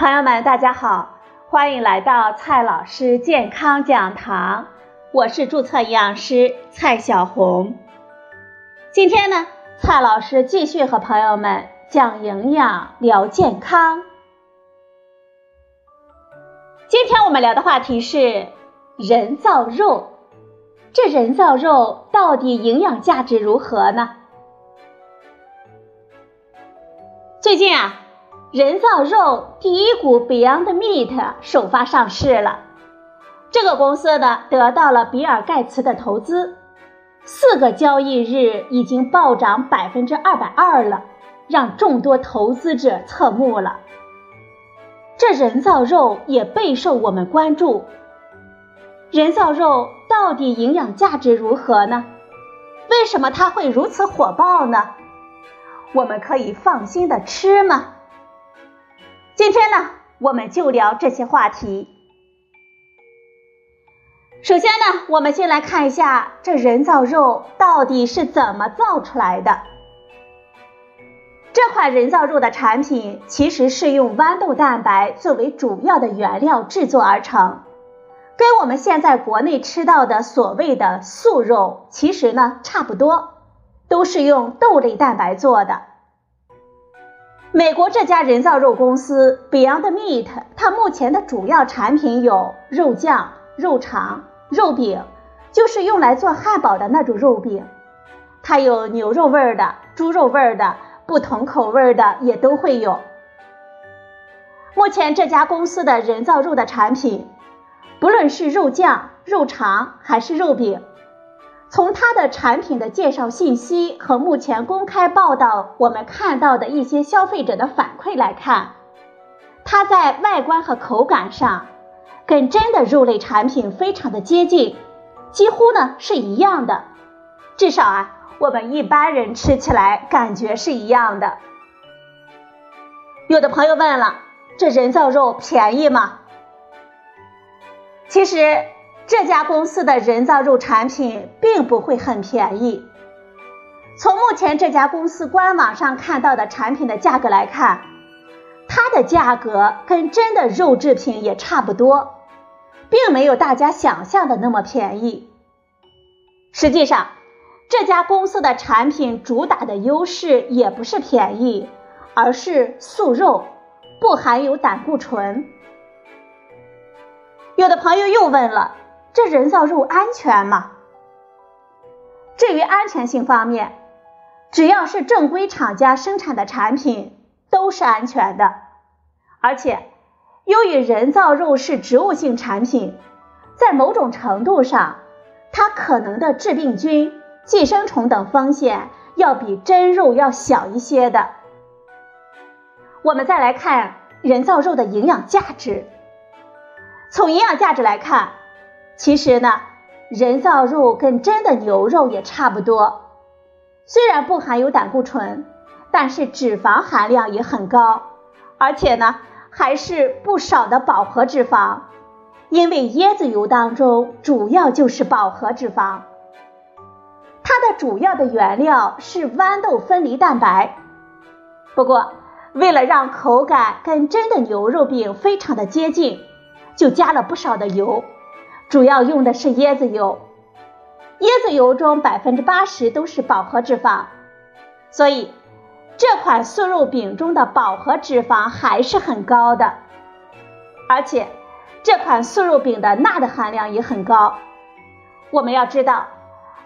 朋友们，大家好，欢迎来到蔡老师健康讲堂，我是注册营养师蔡小红。今天呢，蔡老师继续和朋友们讲营养、聊健康。今天我们聊的话题是人造肉，这人造肉到底营养价值如何呢？最近啊。人造肉第一股 Beyond Meat 首发上市了，这个公司呢得到了比尔盖茨的投资，四个交易日已经暴涨百分之二百二了，让众多投资者侧目了。这人造肉也备受我们关注，人造肉到底营养价值如何呢？为什么它会如此火爆呢？我们可以放心的吃吗？今天呢，我们就聊这些话题。首先呢，我们先来看一下这人造肉到底是怎么造出来的。这款人造肉的产品其实是用豌豆蛋白作为主要的原料制作而成，跟我们现在国内吃到的所谓的素肉其实呢差不多，都是用豆类蛋白做的。美国这家人造肉公司 Beyond Meat，它目前的主要产品有肉酱、肉肠、肉饼，就是用来做汉堡的那种肉饼。它有牛肉味的、猪肉味的，不同口味的也都会有。目前这家公司的人造肉的产品，不论是肉酱、肉肠还是肉饼。从它的产品的介绍信息和目前公开报道，我们看到的一些消费者的反馈来看，它在外观和口感上跟真的肉类产品非常的接近，几乎呢是一样的。至少啊，我们一般人吃起来感觉是一样的。有的朋友问了，这人造肉便宜吗？其实。这家公司的人造肉产品并不会很便宜。从目前这家公司官网上看到的产品的价格来看，它的价格跟真的肉制品也差不多，并没有大家想象的那么便宜。实际上，这家公司的产品主打的优势也不是便宜，而是素肉，不含有胆固醇。有的朋友又问了。这人造肉安全吗？至于安全性方面，只要是正规厂家生产的产品都是安全的。而且，由于人造肉是植物性产品，在某种程度上，它可能的致病菌、寄生虫等风险要比真肉要小一些的。我们再来看人造肉的营养价值，从营养价值来看。其实呢，人造肉跟真的牛肉也差不多，虽然不含有胆固醇，但是脂肪含量也很高，而且呢还是不少的饱和脂肪，因为椰子油当中主要就是饱和脂肪，它的主要的原料是豌豆分离蛋白。不过为了让口感跟真的牛肉饼非常的接近，就加了不少的油。主要用的是椰子油，椰子油中百分之八十都是饱和脂肪，所以这款素肉饼中的饱和脂肪还是很高的，而且这款素肉饼的钠的含量也很高。我们要知道，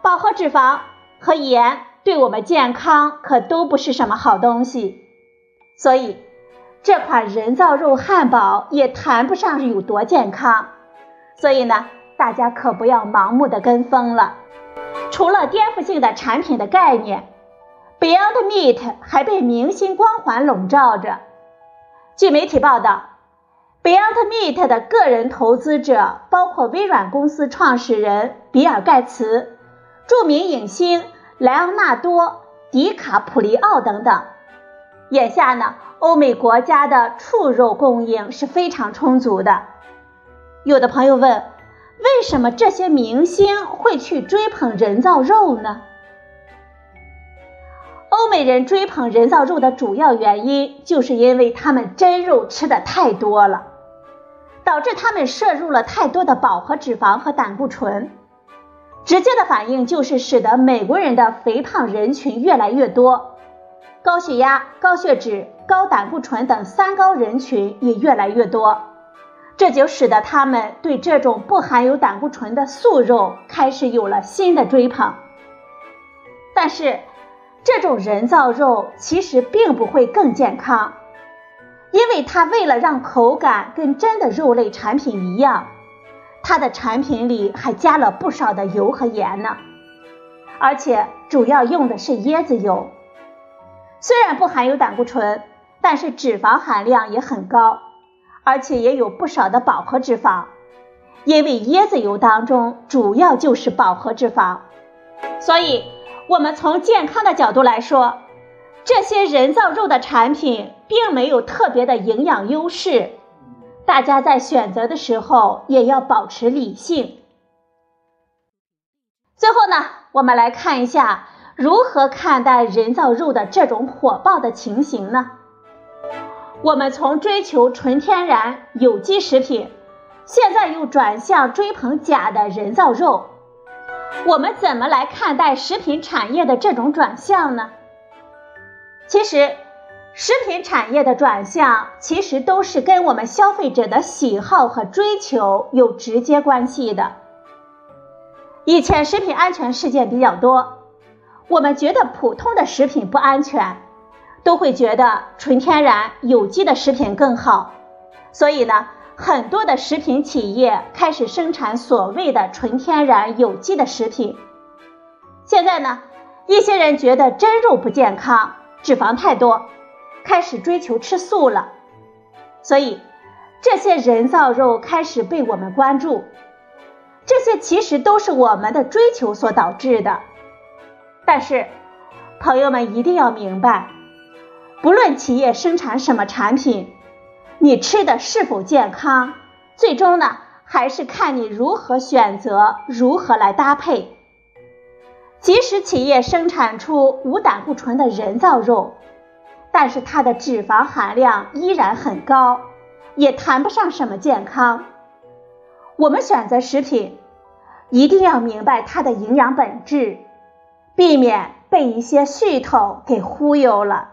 饱和脂肪和盐对我们健康可都不是什么好东西，所以这款人造肉汉堡也谈不上有多健康。所以呢，大家可不要盲目的跟风了。除了颠覆性的产品的概念，Beyond Meat 还被明星光环笼罩着。据媒体报道，Beyond Meat 的个人投资者包括微软公司创始人比尔盖茨、著名影星莱昂纳多·迪卡普里奥等等。眼下呢，欧美国家的畜肉供应是非常充足的。有的朋友问，为什么这些明星会去追捧人造肉呢？欧美人追捧人造肉的主要原因，就是因为他们真肉吃的太多了，导致他们摄入了太多的饱和脂肪和胆固醇。直接的反应就是使得美国人的肥胖人群越来越多，高血压、高血脂、高胆固醇等三高人群也越来越多，这就使得他们对这种不含有胆固醇的素肉开始有了新的追捧。但是，这种人造肉其实并不会更健康，因为它为了让口感跟真的肉类产品一样。它的产品里还加了不少的油和盐呢，而且主要用的是椰子油。虽然不含有胆固醇，但是脂肪含量也很高，而且也有不少的饱和脂肪。因为椰子油当中主要就是饱和脂肪，所以我们从健康的角度来说，这些人造肉的产品并没有特别的营养优势。大家在选择的时候也要保持理性。最后呢，我们来看一下如何看待人造肉的这种火爆的情形呢？我们从追求纯天然有机食品，现在又转向追捧假的人造肉，我们怎么来看待食品产业的这种转向呢？其实。食品产业的转向，其实都是跟我们消费者的喜好和追求有直接关系的。以前食品安全事件比较多，我们觉得普通的食品不安全，都会觉得纯天然有机的食品更好，所以呢，很多的食品企业开始生产所谓的纯天然有机的食品。现在呢，一些人觉得真肉不健康，脂肪太多。开始追求吃素了，所以这些人造肉开始被我们关注。这些其实都是我们的追求所导致的。但是，朋友们一定要明白，不论企业生产什么产品，你吃的是否健康，最终呢还是看你如何选择，如何来搭配。即使企业生产出无胆固醇的人造肉。但是它的脂肪含量依然很高，也谈不上什么健康。我们选择食品，一定要明白它的营养本质，避免被一些噱头给忽悠了。